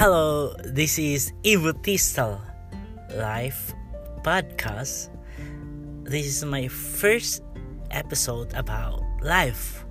Hello, this is Ibu Tistel live podcast. This is my first episode about life.